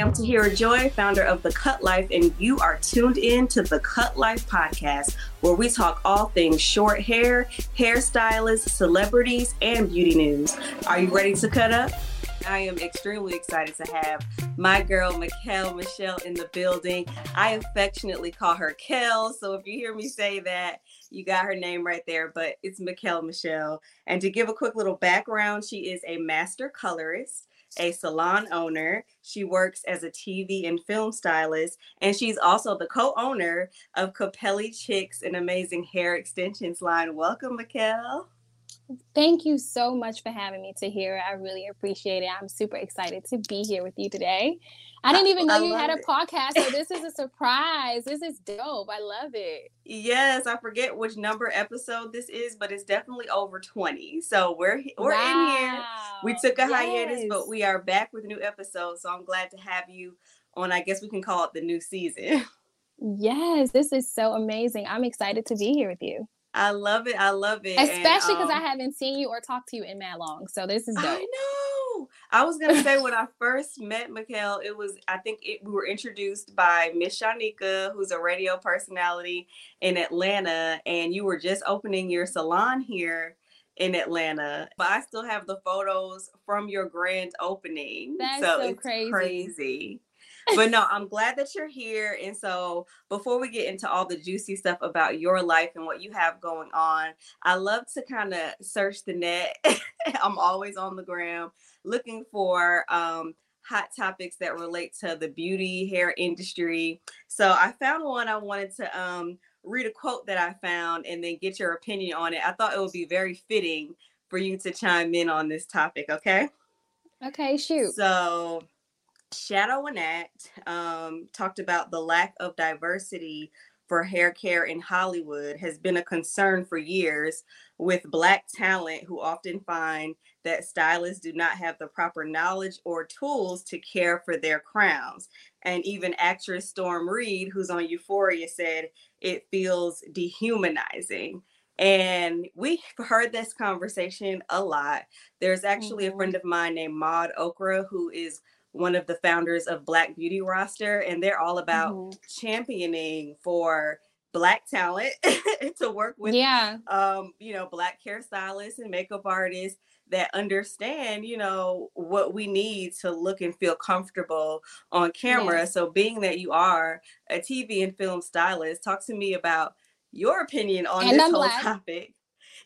I'm Tahira Joy, founder of The Cut Life, and you are tuned in to the Cut Life podcast, where we talk all things short hair, hairstylists, celebrities, and beauty news. Are you ready to cut up? I am extremely excited to have my girl, Mychael Michelle, in the building. I affectionately call her Kel. So if you hear me say that, you got her name right there, but it's Mychael Michelle. And to give a quick little background, she is a master colorist a salon owner. She works as a TV and film stylist, and she's also the co-owner of Capelli Chicks, an amazing hair extensions line. Welcome, Mychael. Thank you so much for having me Tahira. I really appreciate it. I'm super excited to be here with you today. I didn't even know I you had a it. podcast, so this is a surprise. This is dope. I love it. Yes, I forget which number episode this is, but it's definitely over 20. So we're we're wow. in here. We took a yes. hiatus, but we are back with new episodes. So I'm glad to have you on. I guess we can call it the new season. Yes, this is so amazing. I'm excited to be here with you. I love it. I love it. Especially because um, I haven't seen you or talked to you in that long. So this is dope. I know. I was gonna say when I first met Mychael, it was I think it, we were introduced by Miss Shanika, who's a radio personality in Atlanta, and you were just opening your salon here in Atlanta. But I still have the photos from your grand opening. That's so, so it's crazy. crazy but no, I'm glad that you're here. And so, before we get into all the juicy stuff about your life and what you have going on, I love to kind of search the net. I'm always on the gram looking for um, hot topics that relate to the beauty hair industry. So, I found one I wanted to um, read a quote that I found and then get your opinion on it. I thought it would be very fitting for you to chime in on this topic, okay? Okay, shoot. So, Shadow Annette um, talked about the lack of diversity for hair care in Hollywood has been a concern for years with Black talent who often find that stylists do not have the proper knowledge or tools to care for their crowns. And even actress Storm Reid, who's on Euphoria, said it feels dehumanizing. And we've heard this conversation a lot. There's actually mm-hmm. a friend of mine named Maud Okra who is one of the founders of Black Beauty Roster, and they're all about mm-hmm. championing for black talent to work with yeah. um you know black hairstylists and makeup artists that understand you know what we need to look and feel comfortable on camera. So being that you are a tv and film stylist talk to me about your opinion on and this I'm whole black. topic.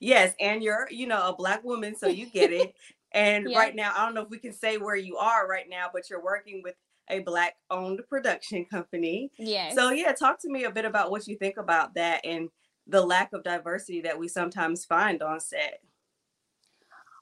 Yes and you're you know a black woman so you get it And yeah. right now, I don't know if we can say where you are right now, but you're working with a black owned production company. Yeah. So yeah, talk to me a bit about what you think about that and the lack of diversity that we sometimes find on set.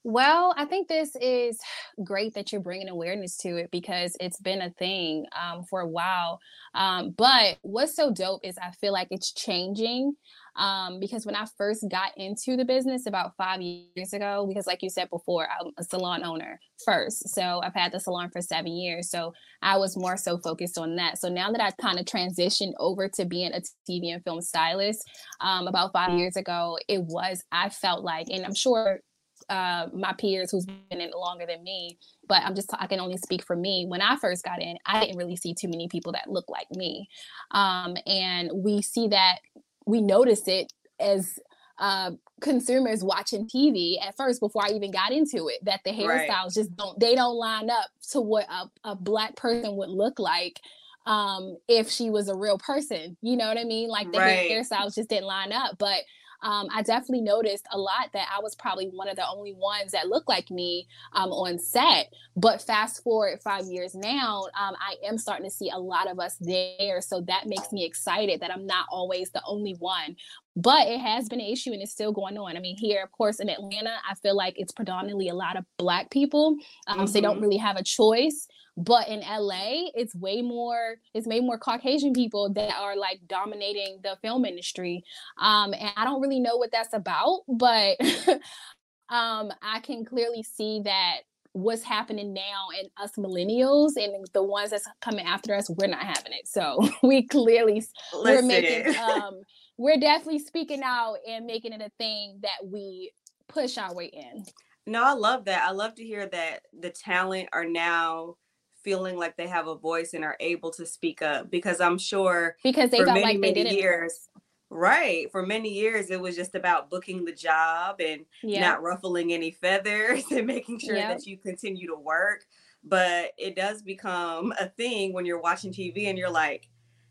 Well, I think this is great that you're bringing awareness to it because it's been a thing um, for a while. Um, but what's so dope is I feel like it's changing um, because when I first got into the business about five years ago, because like you said before, I'm a salon owner first. So I've had the salon for seven years. So I was more so focused on that. So now that I've kind of transitioned over to being a TV and film stylist um, about five years ago, it was, I felt like, and I'm sure uh, my peers who's been in longer than me, but I'm just I can only speak for me. When I first got in, I didn't really see too many people that look like me, um, and we see that we notice it as uh, consumers watching TV at first before I even got into it that the hairstyles right. just don't they don't line up to what a, a black person would look like um if she was a real person you know what i mean like the right. hairstyles just didn't line up but um, I definitely noticed a lot that I was probably one of the only ones that looked like me um, on set. But fast forward five years now, um, I am starting to see a lot of us there. So that makes me excited that I'm not always the only one. But it has been an issue and it's still going on. I mean, here, of course, in Atlanta, I feel like it's predominantly a lot of Black people. Mm-hmm. So they don't mm-hmm. really have a choice. But in LA, it's way more, it's way more Caucasian people that are like dominating the film industry. Um, and I don't really know what that's about, but um, I can clearly see that what's happening now and us millennials and the ones that's coming after us, we're not having it. So we clearly Listen. we're making um we're definitely speaking out and making it a thing that we push our way in. No, I love that. I love to hear that the talent are now feeling like they have a voice and are able to speak up because I'm sure because they for felt many, like they many years, right? For many years, it was just about booking the job and not ruffling any feathers and making sure Yep. that you continue to work. But it does become a thing when you're watching TV and you're like,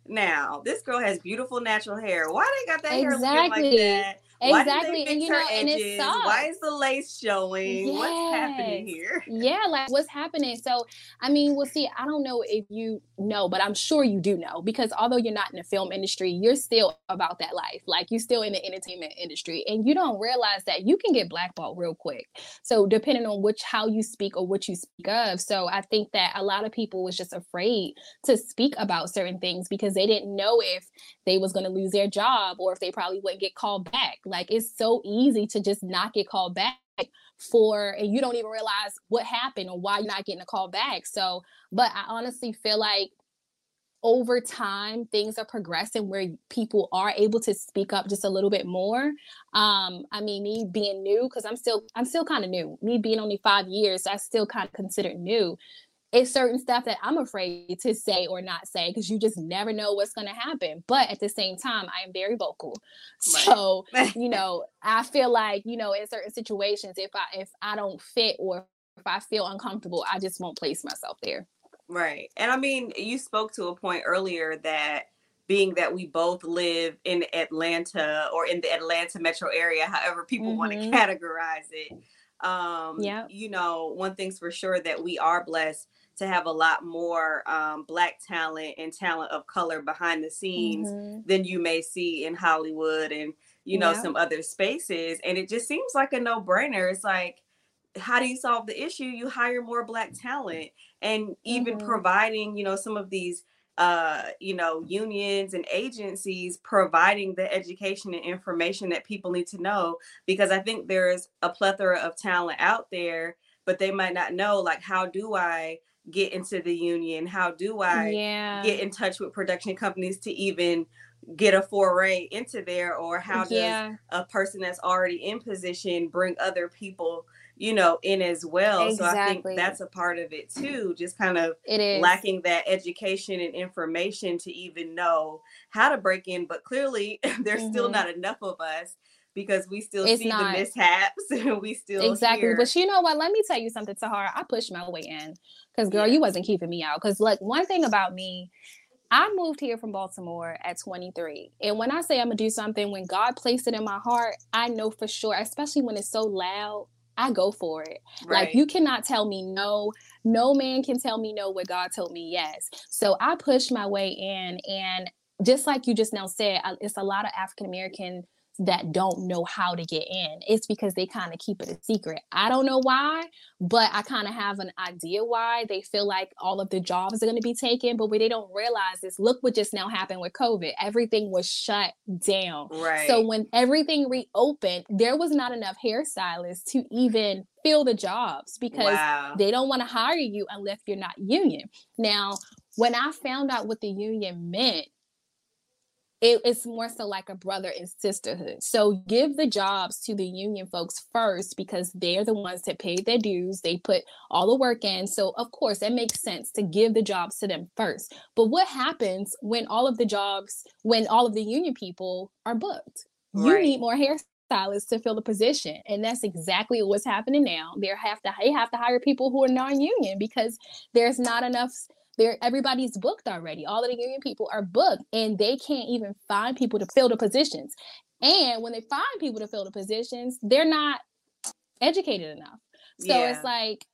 now this girl has beautiful natural hair. Why they got that hair looking like that? Exactly. And you know, and it edges? Why is the lace showing? What's happening here? Yeah, like what's happening? So, I mean, we'll see, I don't know if you know, but I'm sure you do know because although you're not in the film industry, you're still about that life. Like you're still in the entertainment industry, and you don't realize that you can get blackballed real quick. So, depending on which how you speak or what you speak of. So, I think that a lot of people was just afraid to speak about certain things because they didn't know if they was going to lose their job or if they probably wouldn't get called back. Like it's so easy to just not get called back for and you don't even realize what happened or why you're not getting a call back. So, but I honestly feel like over time things are progressing where people are able to speak up just a little bit more um i mean me being new because i'm still i'm still kind of new me being only five years i still kind of considered new it's certain stuff that i'm afraid to say or not say because you just never know what's going to happen but at the same time i am very vocal Right. so you know i feel like you know in certain situations if i if i don't fit or if i feel uncomfortable i just won't place myself there Right. And I mean, you spoke to a point earlier that being that we both live in Atlanta or in the Atlanta metro area, however people want to categorize it. Um, Yep. you know, one thing's for sure that we are blessed to have a lot more um, black talent and talent of color behind the scenes Mhm. than you may see in Hollywood and you know Yeah. some other spaces and it just seems like a no-brainer it's like how do you solve the issue you hire more black talent and even Mhm. providing you know some of these uh you know unions and agencies providing the education and information that people need to know because i think there's a plethora of talent out there but they might not know like how do i get into the union? How do i yeah. get in touch with production companies to even get a foray into there? Or how does yeah. a person that's already in position bring other people you know in as well? So i think that's a part of it too just kind of it is. lacking that education and information to even know how to break in. But clearly there's still Mhm. not enough of us because we still It's see not. the mishaps and we still exactly hear- but you know what let me tell you something Tahira. i pushed my way in because girl Yeah. you wasn't keeping me out because like one thing about me i moved here from baltimore at 23 and when i say i'm gonna do something when god placed it in my heart i know for sure especially when it's so loud i go for it right. Like you cannot tell me no. No man can tell me no what God told me yes. So I pushed my way in and just like you just now said, it's a lot of African American that don't know how to get in. It's because they kind of keep it a secret. I don't know why, but I kind of have an idea why they feel like all of the jobs are going to be taken, but what they don't realize is look what just now happened with COVID. Everything was shut down. right So when everything reopened, there was not enough hairstylists to even fill the jobs because wow they don't want to hire you unless you're not union. Now, when I found out what the union meant, it, it's more so like a brother and sisterhood. So give the jobs to the union folks first because they're the ones that pay their dues. They put all the work in. So of course it makes sense to give the jobs to them first. But what happens when all of the jobs, when all of the union people are booked? You need more hairstylists to fill the position. And that's exactly what's happening now. They have to they have to hire people who are non-union because there's not enough there everybody's booked already. All of the union people are booked and they can't even find people to fill the positions. And when they find people to fill the positions, they're not educated enough. So Yeah. it's like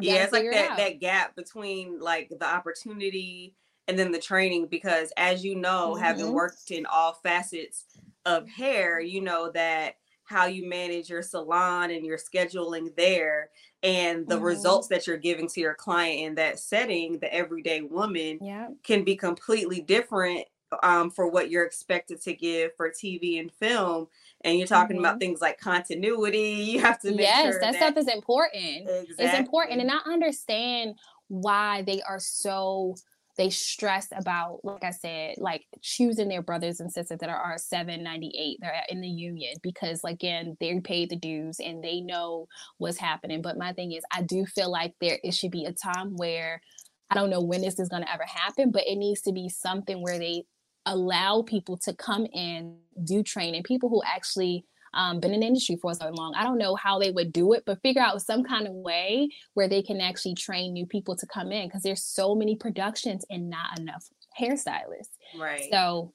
yeah it's like figure it that that gap between like the opportunity and then the training because as you know having Mhm. worked in all facets of hair you know that how you manage your salon and your scheduling there and the Mhm. results that you're giving to your client in that setting the everyday woman yeah. can be completely different um, for what you're expected to give for TV and film. And you're talking about things like continuity. You have to make Mm-hmm. Yes, sure that, that, stuff is important. exactly. It's important. And I understand why they are so they stress about, like I said, like choosing their brothers and sisters that are R798, they're in the union because, like again, they paid the dues and they know what's happening. But my thing is, I do feel like there it should be a time where I don't know when this is going to ever happen, but it needs to be something where they allow people to come in, do training, people who actually um, been in the industry for so long. I don't know how they would do it, but figure out some kind of way where they can actually train new people to come in because there's so many productions and not enough hairstylists. Right. So,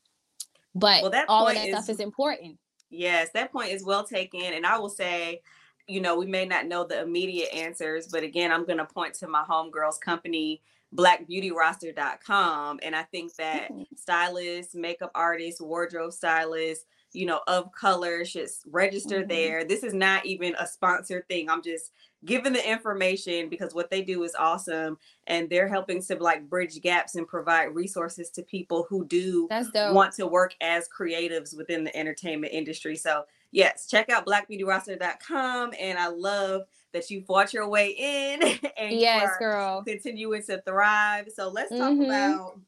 but well, that all of that is, stuff is important. Yes, that point is well taken. And I will say, you know, we may not know the immediate answers, but again, I'm going to point to my homegirls company blackbeautyroster.com and i think that stylists makeup artists wardrobe stylists you know, of color should register mm-hmm. there. This is not even a sponsored thing. I'm just giving the information because what they do is awesome and they're helping to like bridge gaps and provide resources to people who do want to work as creatives within the entertainment industry. So, yes, check out blackbeautyroster.com and I love that you fought your way in and yes, girl. continuing to thrive. So, let's talk mm-hmm. about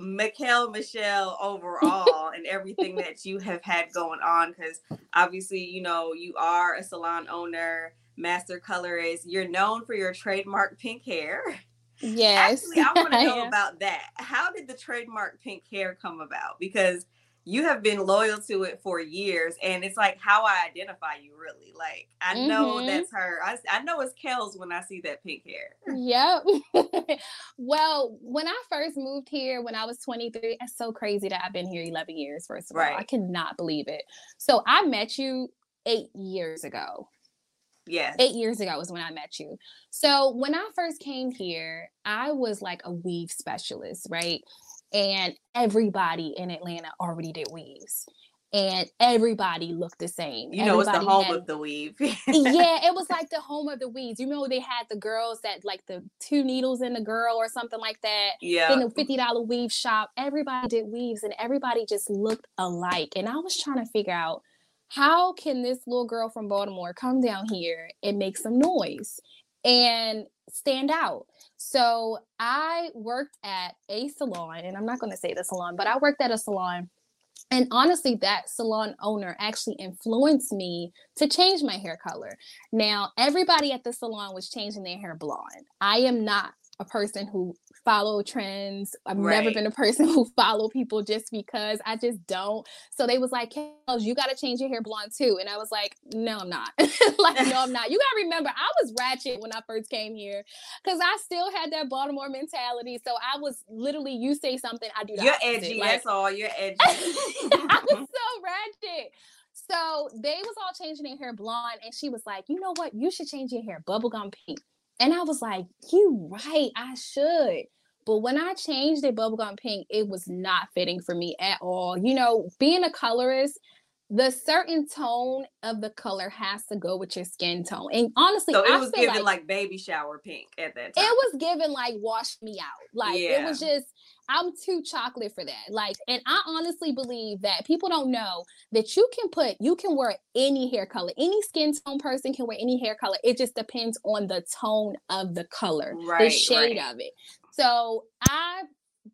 Mychael Michelle overall and everything that you have had going on because obviously you know you are a salon owner master colorist you're known for your trademark pink hair. Yes. Actually i want to know about that. How did the trademark pink hair come about? Because you have been loyal to it for years and it's like how i identify you really like i mm-hmm. know that's her I, I know it's kel's when i see that pink hair yep well when i first moved here when i was 23 it's so crazy that i've been here 11 years first of right. all i cannot believe it so i met you eight years ago Yes. Eight years ago was when I met you. So when I first came here, I was like a weave specialist, right? And everybody in Atlanta already did weaves. And everybody looked the same. You know, everybody it's the home had, of the weave. yeah, it was like the home of the weaves. You know, they had the girls that like the two needles in the girl or something like that. Yeah. In the $50 weave shop. Everybody did weaves and everybody just looked alike. And I was trying to figure out how can this little girl from Baltimore come down here and make some noise and stand out? So I worked at a salon, and I'm not going to say the salon, but I worked at a salon. And honestly, that salon owner actually influenced me to change my hair color. Now, everybody at the salon was changing their hair blonde. I am not a person who follow trends. I've right. never been a person who follow people just because I just don't. So they was like, Kels, you got to change your hair blonde too. And I was like, no, I'm not. like, no, I'm not. You got to remember, I was ratchet when I first came here because I still had that Baltimore mentality. So I was literally, you say something, I do that. You're edgy. Like, that's all. You're edgy. I was so ratchet. So they was all changing their hair blonde, and she was like, "You know what? You should change your hair bubblegum pink." And I was like, you right, I should. But when I changed it bubblegum pink, it was not fitting for me at all. You know, being a colorist, the certain tone of the color has to go with your skin tone. And honestly, so it I was given like, like, baby shower pink at that time. It was given like wash me out. Like yeah. it was just I'm too chocolate for that. Like, and I honestly believe that people don't know that you can put, you can wear any hair color. Any skin tone person can wear any hair color. It just depends on the tone of the color, right, the shade right. of it. So I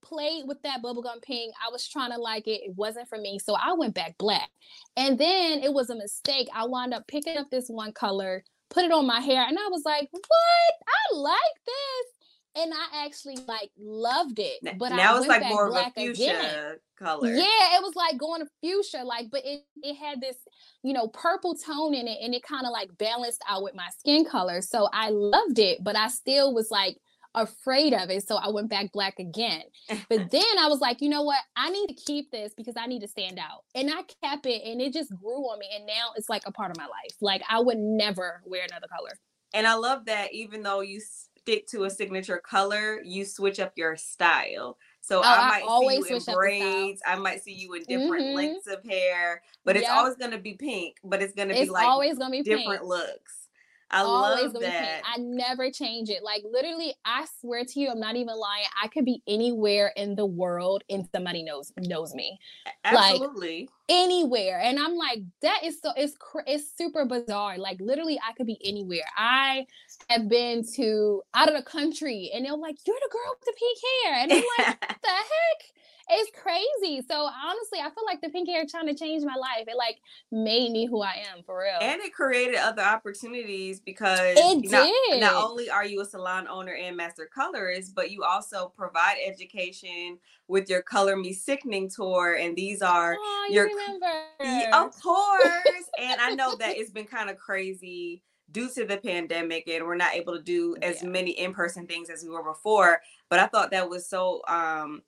played with that bubblegum pink. I was trying to like it. It wasn't for me. So I went back black. And then it was a mistake. I wound up picking up this one color, put it on my hair, and I was like, what? I like this and I actually like loved it. But now I it's like more of a fuchsia again. color. Yeah, it was like going to fuchsia, like, but it it had this, you know, purple tone in it, and it kind of like balanced out with my skin color. So I loved it, but I still was like afraid of it. So I went back black again. But then I was like, you know what? I need to keep this because I need to stand out. And I kept it, and it just grew on me. And now it's like a part of my life. Like I would never wear another color. And I love that even though you stick to a signature color, you switch up your style. So oh, I might I see you in braids. I might see you in different mm-hmm. lengths of hair, but it's yep. always going to be pink. But it's going to be like always going to be different pink. looks. I always love that. I never change it. Like literally, I swear to you, I'm not even lying. I could be anywhere in the world and somebody knows knows me. like- Absolutely. Anywhere. And I'm like, that is so it's it's super bizarre. Like literally I could be anywhere. I have been to out of the country and they're like, You're the girl with the pink hair. And I'm like, the heck? It's crazy. So honestly, I feel like the pink hair trying to change my life. It like made me who I am for real. and it created other opportunities because It not, did. not only are you a salon owner and master colorist, but you also provide education with your Color Me Sickening tour. And these are oh, you your- remember? Of course. and I know that it's been kind of crazy due to the pandemic and we're not able to do as Yeah. many in-person things as we were before. But I thought that was so um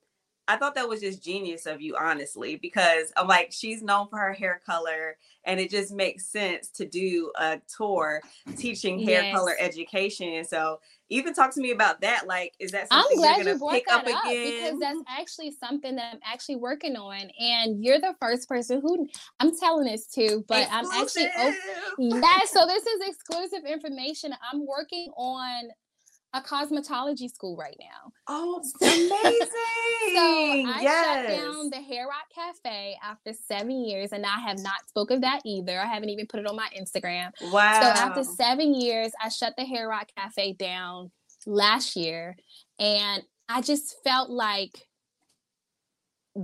I thought that was just genius of you, honestly, because I'm like, she's known for her hair color, and it just makes sense to do a tour teaching hair Yes. color education. So, even talk to me about that. Like, is that I'm something glad you're you brought pick that up up, again? because that's actually something that I'm actually working on. And you're the first person who I'm telling this to, but I'm actually op- Exclusive. yes. So this is exclusive information. I'm working on a cosmetology school right now. Oh, amazing! So I yes. shut down the Hair Rock Cafe after seven years, and I have not spoke of that either. I haven't even put it on my Instagram. wow. So after seven years, I shut the Hair Rock Cafe down last year, and I just felt like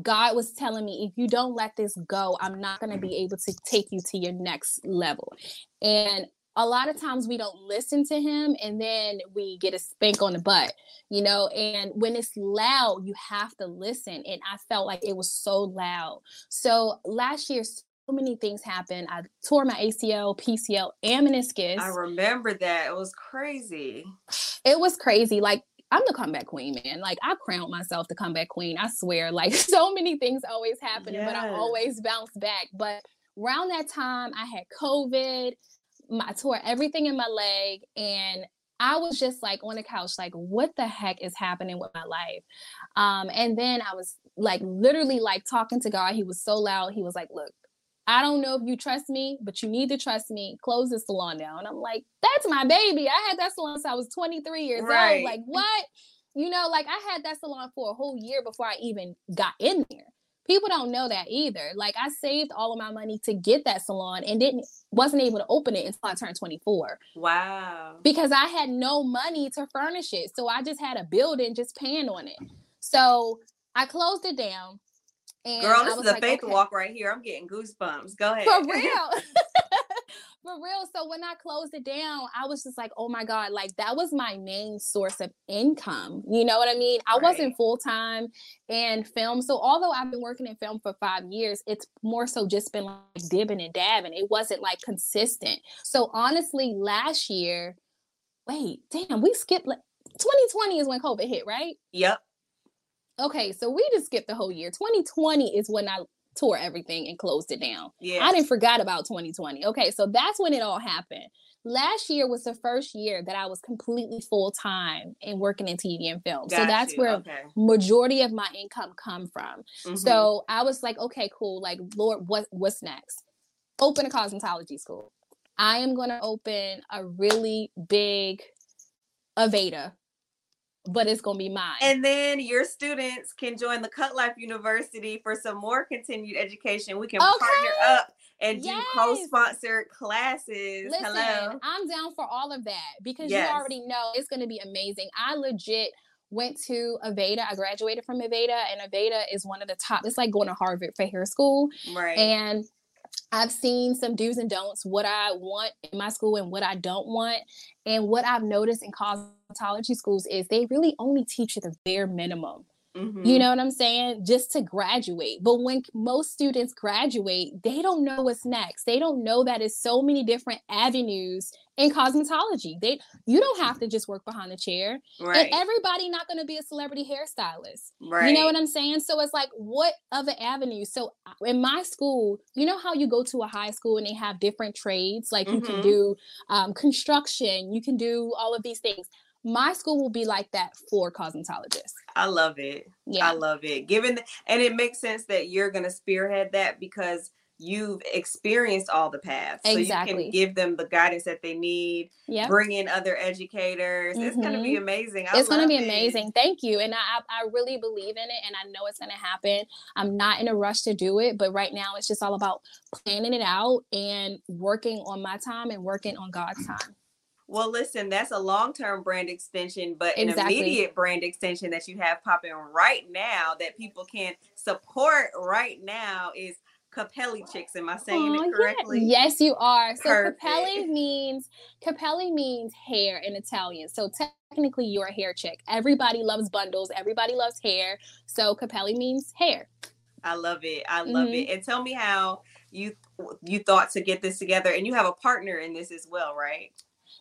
God was telling me, if you don't let this go, I'm not going to be able to take you to your next level. And a lot of times we don't listen to him and then we get a spank on the butt, you know. And when it's loud, you have to listen. And I felt like it was so loud. So last year, so many things happened. I tore my ACL, PCL, and meniscus I remember that. It was crazy. it was crazy. Like I'm the comeback queen, man. Like I crowned myself the comeback queen. I swear. Like so many things always happen, but I always bounce back. But around that time, I had COVID. My, I tore everything in my leg, and I was just like on the couch, like, what the heck is happening with my life? Um, and then I was like, literally, like talking to God. He was so loud. He was like, look. I don't know if you trust me, but you need to trust me. Close this salon down. And I'm like, that's my baby. I had that salon since I was 23 years Right. old. Like, what? You know, like I had that salon for a whole year before I even got in there. People don't know that either. Like I saved all of my money to get that salon and didn't wasn't able to open it until I turned 24 Wow. because I had no money to furnish it. So I just had a building just paying on it. So I closed it down. And Girl, I this was is a like, faith okay. walk right here. I'm getting goosebumps. Go ahead. For real. Real. So when I closed it down, I was just like, oh my God, like that was my main source of income. You know what I mean? I Right. wasn't full time in film. So although I've been working in film for five years, it's more so just been like dibbing and dabbing. It wasn't like consistent. So honestly, last year, wait, damn, we skipped like 2020 is when COVID hit, right? Yep. Okay, so we just skipped the whole year. 2020 is when I tore everything and closed it down. Yeah. I didn't forget about 2020. Okay, so that's when it all happened. Last year was the first year that I was completely full time and working in TV and film. so that's you. where Okay. majority of my income come from. Mhm. So I was like, okay, cool. Like, Lord, what what's next? Open a cosmetology school. I am gonna open a really big Aveda, but it's gonna be mine. And then your students can join the Cut Life University for some more continued education. We can partner up and do Yes. co-sponsored classes. Listen, Hello. I'm down for all of that because Yes. you already know it's going to be amazing. I legit went to Aveda. I graduated from Aveda, and Aveda is one of the top. It's like going to Harvard for hair school, Right. and I've seen some do's and don'ts, what I want in my school and what I don't want. And what I've noticed in cosmetology schools is they really only teach you the bare minimum. Mhm. You know what I'm saying? Just to graduate. But when most students graduate, they don't know what's next. They don't know that it's so many different avenues in cosmetology. They you don't have to just work behind the chair. right. And everybody not going to be a celebrity hairstylist. right. You know what I'm saying? So it's like what other avenues? So uh, in my school, you know how you go to a high school and they have different trades? Like you can Mhm. do um, construction, you can do all of these things. My school will be like that for cosmetologists. I love it. Yeah. I love it. Given and it makes sense that you're gonna spearhead that because you've experienced all the paths. Exactly. So you can give them the guidance that they need. Yeah. Bring in other educators. Mm-hmm. It's gonna be mm-hmm. amazing. I it's gonna be it. amazing. Thank you. And I I really believe in it and I know it's gonna happen. I'm not in a rush to do it, but right now it's just all about planning it out and working on my time and working on God's time. Well, listen, that's a long term brand extension, but exactly. an immediate brand extension that you have popping right now that people can support right now is Capelli chicks. Am I saying oh, it correctly? Yeah. Yes, you are. So Perfect. Capelli means Capelli means hair in Italian. So technically you're a hair chick. Everybody loves bundles, everybody loves hair. So Capelli means hair. I love it. I love mm-hmm. it. And tell me how you you thought to get this together and you have a partner in this as well, right?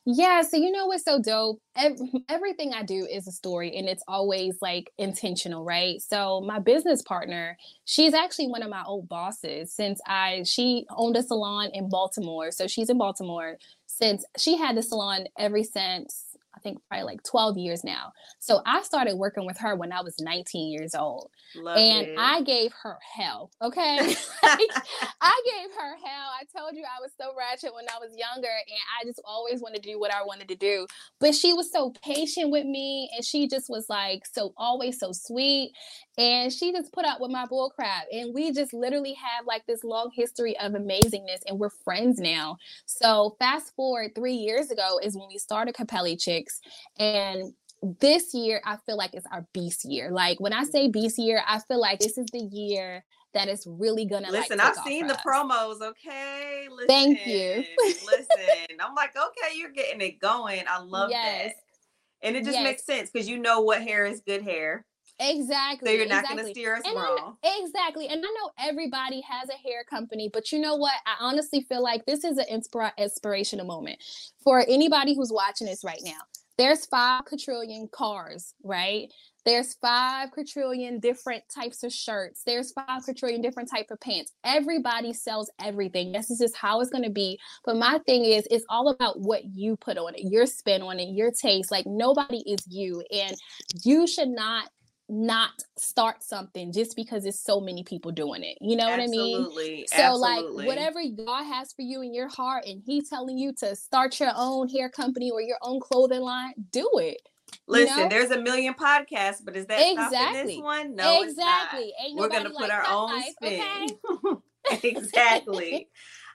Yeah, so you know what's so dope? everything I do is a story and it's always like intentional, right? So my business partner, she's actually one of my old bosses since I she owned a salon in Baltimore. So she's in Baltimore since she had the salon ever since think probably like 12 years now. So I started working with her when I was 19 years old. Love and it. I gave her hell. Okay. I gave her hell. I told you I was so ratchet when I was younger and I just always wanted to do what I wanted to do. But she was so patient with me and she just was like so always so sweet. And she just put up with my bull crap. And we just literally have like this long history of amazingness and we're friends now. So fast forward three years ago is when we started Capelli Chicks. And this year, I feel like it's our beast year. Like when I say beast year, I feel like this is the year that is really gonna listen. Like, I've seen the us. promos. Okay, listen, thank you. listen, I'm like, okay, you're getting it going. I love yes. that, and it just yes. makes sense because you know what hair is good hair. Exactly. So you're not exactly. going to steer us and wrong. I, exactly. And I know everybody has a hair company, but you know what? I honestly feel like this is an inspira- inspirational moment for anybody who's watching this right now. There's five quadrillion cars, right? There's five quadrillion different types of shirts. There's five quadrillion different type of pants. Everybody sells everything. This is just how it's going to be. But my thing is, it's all about what you put on it, your spin on it, your taste. Like nobody is you, and you should not not start something just because it's so many people doing it. You know Absolutely. what I mean? So Absolutely. like whatever God has for you in your heart and he's telling you to start your own hair company or your own clothing line, do it. Listen, you know? there's a million podcasts, but is that exactly this one? No, exactly. We're gonna put our own life, spin. Okay? exactly.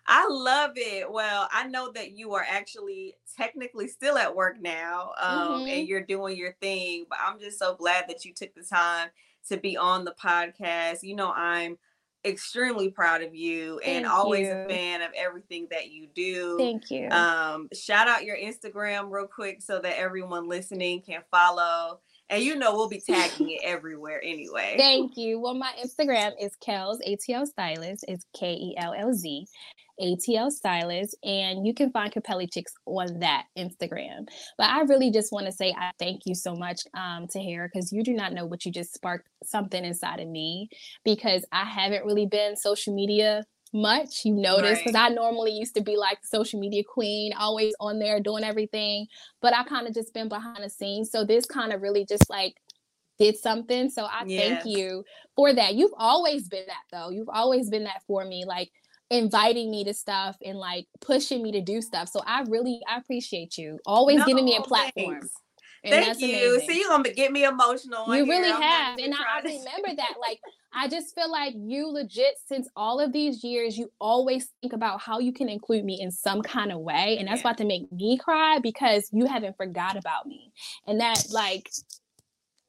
I love it. Well, I know that you are actually technically still at work now um, mm-hmm. and you're doing your thing, but I'm just so glad that you took the time to be on the podcast. You know, I'm extremely proud of you Thank and always you. a fan of everything that you do. Thank you. Um, shout out your Instagram real quick so that everyone listening can follow. And you know we'll be tagging it everywhere anyway. Thank you. Well, my Instagram is Kellz ATL Stylist. It's K E L L Z. ATL Stylist, and you can find Capelli Chicks on that Instagram. But I really just want to say I thank you so much um, Tahira because you do not know what you just sparked something inside of me because I haven't really been social media much you notice because right. i normally used to be like the social media queen always on there doing everything but i kind of just been behind the scenes so this kind of really just like did something so i yes. thank you for that you've always been that though you've always been that for me like inviting me to stuff and like pushing me to do stuff. So I really I appreciate you always no, giving me a platform. Thanks. Thank you. Amazing. See, you're gonna get me emotional. You really have, and I, I remember that. Like, I just feel like you legit, since all of these years, you always think about how you can include me in some kind of way, and that's yeah. about to make me cry because you haven't forgot about me, and that like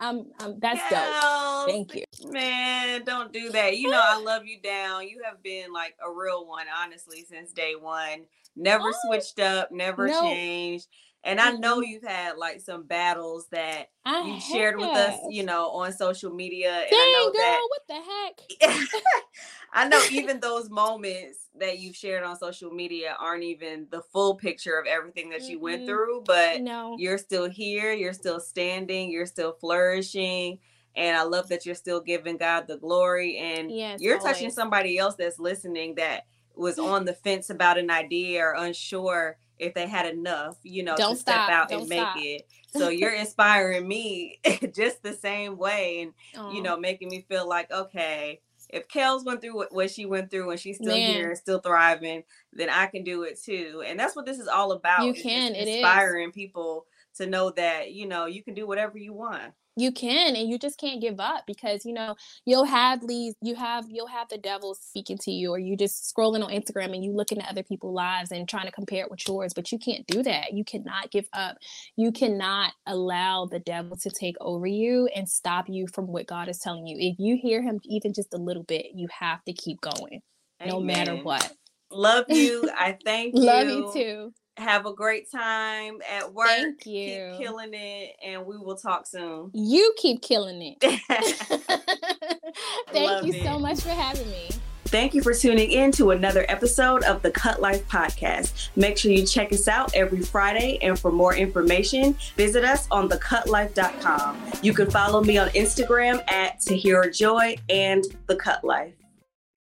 I'm, I'm that's dope. Thank you. Man, don't do that. You know, I love you down. You have been like a real one, honestly, since day one. Never oh, switched up, never no. changed. And I know you've had like some battles that I you shared with us, you know, on social media. And Dang, I know girl, that, what the heck? I know even those moments that you've shared on social media aren't even the full picture of everything that you mm-hmm. went through, but no. you're still here, you're still standing, you're still flourishing. And I love that you're still giving God the glory and yes, you're always. touching somebody else that's listening that was on the fence about an idea or unsure if they had enough, you know, Don't to step stop. out Don't and make stop. it. So you're inspiring me just the same way and Aww. you know, making me feel like, okay, if Kels went through what, what she went through and she's still Man. here and still thriving, then I can do it too. And that's what this is all about. You can, it is. inspiring people to know that you know you can do whatever you want. You can and you just can't give up because you know you'll have these you have you'll have the devil speaking to you or you just scrolling on instagram and you looking at other people's lives and trying to compare it with yours but you can't do that. You cannot give up. You cannot allow the devil to take over you and stop you from what god is telling you. If you hear him even just a little bit you have to keep going no matter what. Love you. I thank you. love you. too Have a great time at work. Thank you. Keep killing it, and we will talk soon. you keep killing it thank Love you so much for having me Thank you for tuning in to another episode of the Cut Life Podcast. Make sure you check us out every Friday, and for more information, visit us on thecutlife.com. You can follow me on Instagram at Tahira Joy and The Cut Life.